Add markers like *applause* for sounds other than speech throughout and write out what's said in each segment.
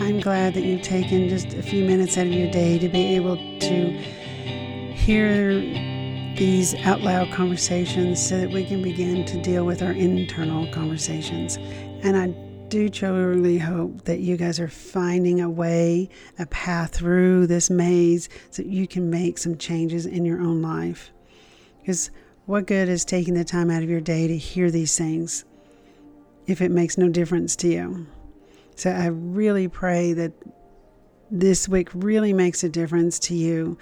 I'm glad that you've taken just a few minutes out of your day to be able to hear these out loud conversations so that we can begin to deal with our internal conversations. And I do truly hope that you guys are finding a way, a path through this maze so that you can make some changes in your own life. Because what good is taking the time out of your day to hear these things if it makes no difference to you? So I really pray that this week really makes a difference to you,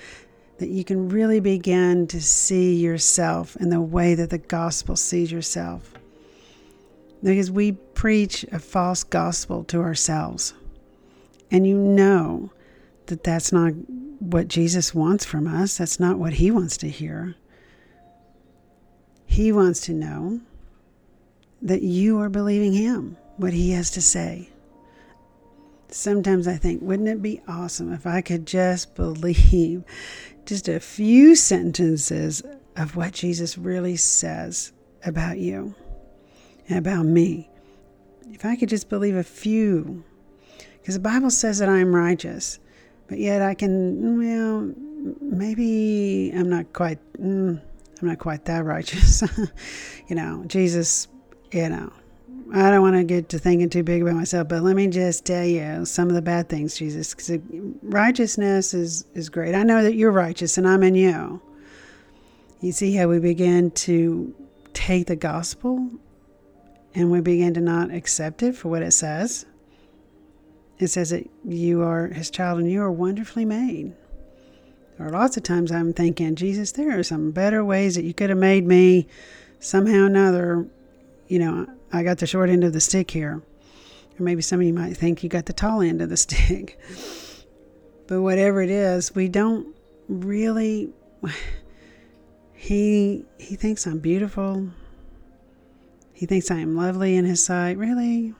that you can really begin to see yourself in the way that the gospel sees yourself. Because we preach a false gospel to ourselves. And you know that that's not what Jesus wants from us, that's not what he wants to hear. He wants to know that you are believing him, what he has to say. Sometimes I think, wouldn't it be awesome if I could just believe just a few sentences of what Jesus really says about you and about me? If I could just believe a few, because the Bible says that I am righteous, but yet I can, well, maybe I'm not quite, mm, I'm not quite that *laughs* righteous. you know, Jesus, you know, I don't want to get to thinking too big about myself, but let me just tell you some of the bad things, Jesus. Righteousness is, is great. I know that you're righteous and I'm in you. You see how we begin to take the gospel and we begin to not accept it for what it says? It says that you are his child and you are wonderfully made. Are lots of times I'm thinking, Jesus, there are some better ways that you could have made me somehow or another, you know I got the short end of the stick here. Or maybe some of you might think you got the tall end of the *laughs* stick. but whatever it is, we don't really *sighs* he he thinks I'm beautiful. He thinks I am lovely in his sight. Really?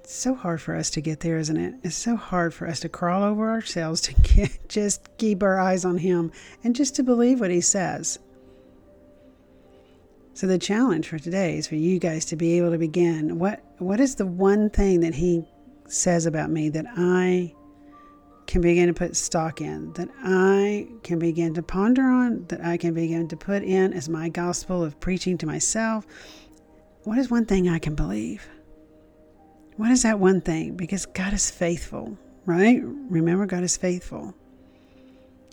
It's so hard for us to get there, isn't it? It's so hard for us to crawl over ourselves to *laughs* get, just keep our eyes on him and just to believe what he says. So the challenge for today is for you guys to be able to begin. What what is the one thing that he says about me that I can begin to put stock in, that I can begin to ponder on, that I can begin to put in as my gospel of preaching to myself? What is one thing I can believe? What is that one thing? Because God is faithful, right? Remember, God is faithful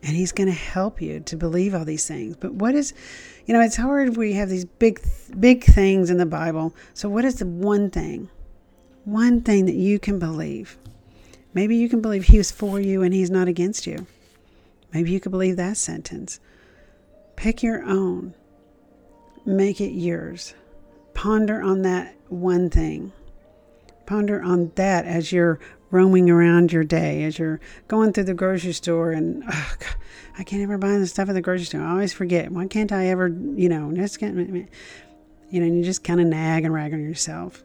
and he's going to help you to believe all these things. But what is you know it's hard we have these big big things in the bible. So what is the one thing one thing that you can believe? Maybe you can believe he was for you and he's not against you. Maybe you could believe that sentence. Pick your own. Make it yours. Ponder on that one thing. Ponder on that as you're roaming around your day as you're going through the grocery store and oh God, I can't ever buy the stuff at the grocery store. I always forget. Why can't I ever, you know, just get, you know, you just kind of nag and rag on yourself.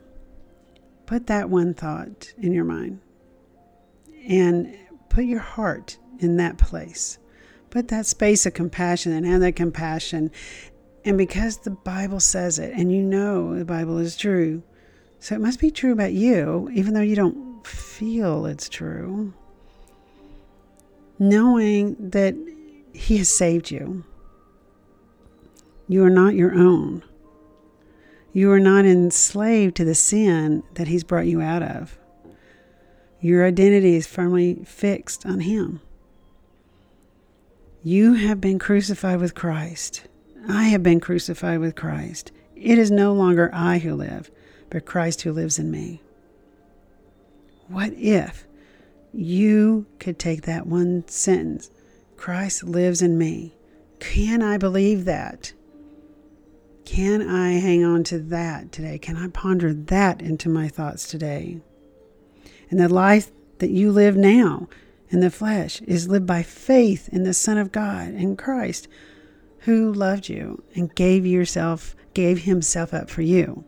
Put that one thought in your mind and put your heart in that place. Put that space of compassion and have that compassion. And because the Bible says it, and you know the Bible is true, so it must be true about you, even though you don't feel it's true, knowing that He has saved you. You are not your own. You are not enslaved to the sin that He's brought you out of. Your identity is firmly fixed on Him. You have been crucified with Christ. I have been crucified with Christ. It is no longer I who live, but Christ who lives in me. What if you could take that one sentence Christ lives in me? Can I believe that? Can I hang on to that today? Can I ponder that into my thoughts today? And the life that you live now, in the flesh is lived by faith in the Son of God, in Christ, who loved you and gave yourself, gave himself up for you.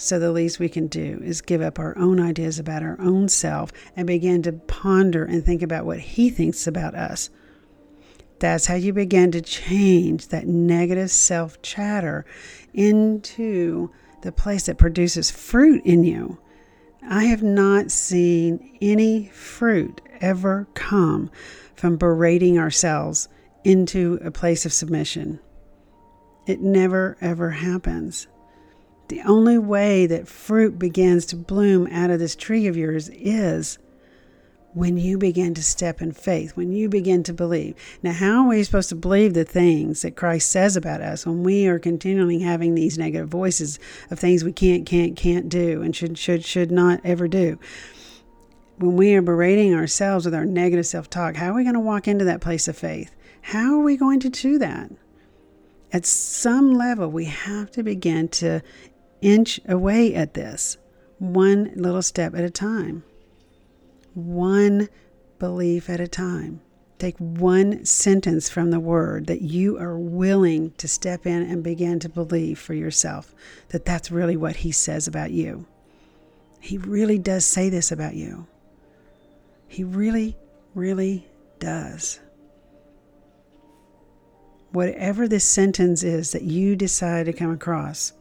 So the least we can do is give up our own ideas about our own self and begin to ponder and think about what he thinks about us. That's how you begin to change that negative self chatter into the place that produces fruit in you. I have not seen any fruit ever come from berating ourselves into a place of submission. It never, ever happens. The only way that fruit begins to bloom out of this tree of yours is when you begin to step in faith, when you begin to believe. Now, how are we supposed to believe the things that Christ says about us when we are continually having these negative voices of things we can't, can't, can't do and should, should, should not ever do? When we are berating ourselves with our negative self talk, how are we going to walk into that place of faith? How are we going to do that? At some level, we have to begin to inch away at this, one little step at a time one belief at a time. Take one sentence from the word that you are willing to step in and begin to believe for yourself that that's really what he says about you. He really does say this about you. He really, really does. Whatever this sentence is that you decide to come across,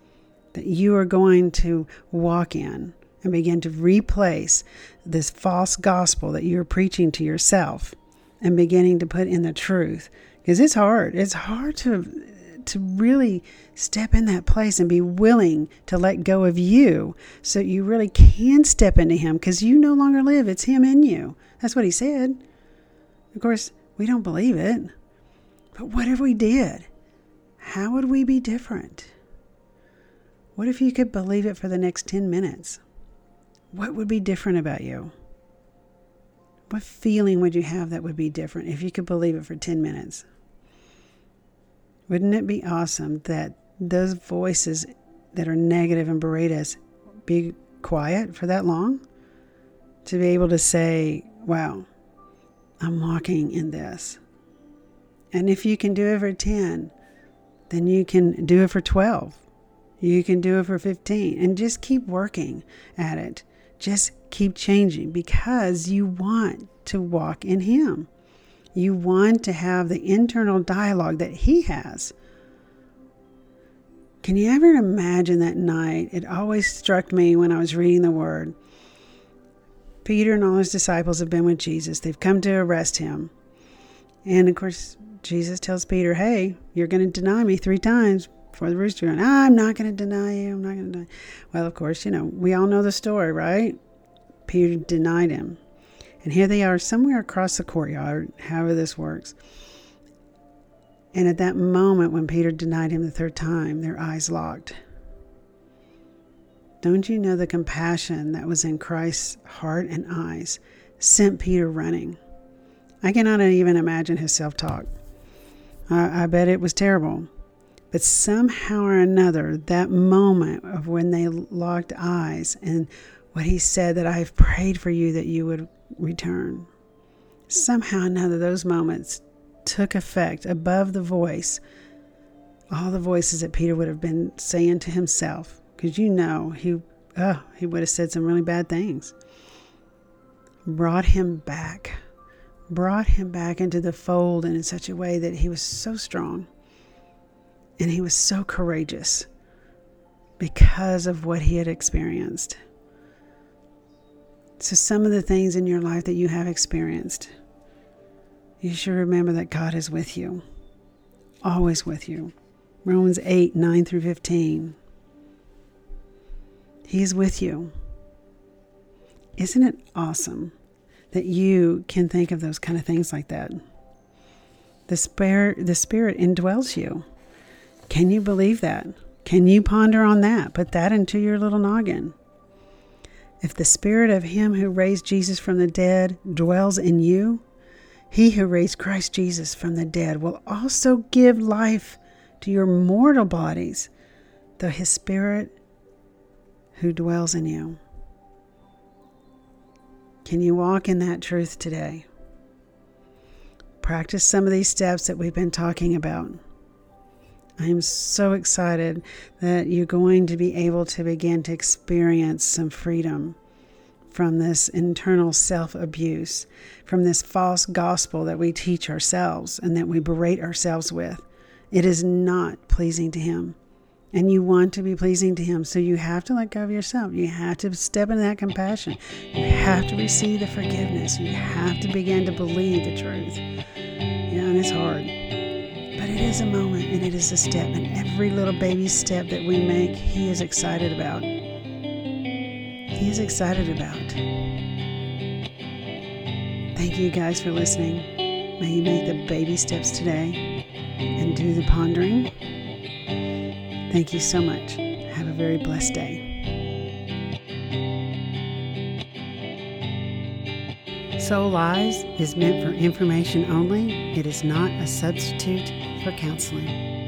that you are going to walk in, and begin to replace this false gospel that you're preaching to yourself and beginning to put in the truth. Because it's hard. It's hard to to really step in that place and be willing to let go of you so you really can step into him because you no longer live. It's him in you. That's what he said. Of course we don't believe it. But what if we did? How would we be different what if you could believe it for the next 10 minutes what would be different about you? What feeling would you have that would be different if you could believe it for 10 minutes? Wouldn't it be awesome that those voices that are negative and berate us be quiet for that long? To be able to say, wow, I'm walking in this. And if you can do it for 10, then you can do it for 12. You can do it for 15 and just keep working at it. Just keep changing because you want to walk in Him. You want to have the internal dialogue that He has. Can you ever imagine that night? It always struck me when I was reading the Word. Peter and all his disciples have been with Jesus, they've come to arrest him. And of course, Jesus tells Peter, Hey, you're going to deny me three times for the rooster going, ah, I'm not going to deny you. I'm not going to deny. Well, of course, you know, we all know the story, right? Peter denied him. And here they are somewhere across the courtyard, however this works. And at that moment when Peter denied him the third time, their eyes locked. Don't you know the compassion that was in Christ's heart and eyes sent Peter running? I cannot even imagine his self talk. I, I bet it was terrible. But somehow or another, that moment of when they locked eyes and what he said that I have prayed for you that you would return. Somehow or another, those moments took effect above the voice, all the voices that Peter would have been saying to himself, because you know he, oh, he would have said some really bad things. Brought him back, brought him back into the fold, and in such a way that he was so strong and he was so courageous because of what he had experienced. So, some of the things in your life that you have experienced, you should remember that God is with you, always with you. Romans 8 9 through 15. He's with you. Isn't it awesome that you can think of those kind of things like that? The spirit, the spirit indwells you. Can you believe that? Can you ponder on that? Put that into your little noggin. If the spirit of him who raised Jesus from the dead dwells in you, he who raised Christ Jesus from the dead will also give life to your mortal bodies, though his spirit who dwells in you. Can you walk in that truth today? Practice some of these steps that we've been talking about. I am so excited that you're going to be able to begin to experience some freedom from this internal self abuse, from this false gospel that we teach ourselves and that we berate ourselves with. It is not pleasing to Him and you want to be pleasing to Him. So you have to let go of yourself. You have to step into that compassion. You have to receive the forgiveness. You have to begin to believe the truth. Yeah, and it's hard. But it is a moment and it is a step. And every little baby step that we make, He is excited about. He is excited about. Thank you guys for listening. May you make the baby steps today and do the pondering Thank you so much. Have a very blessed day. Soul Lies is meant for information only. It is not a substitute for counseling.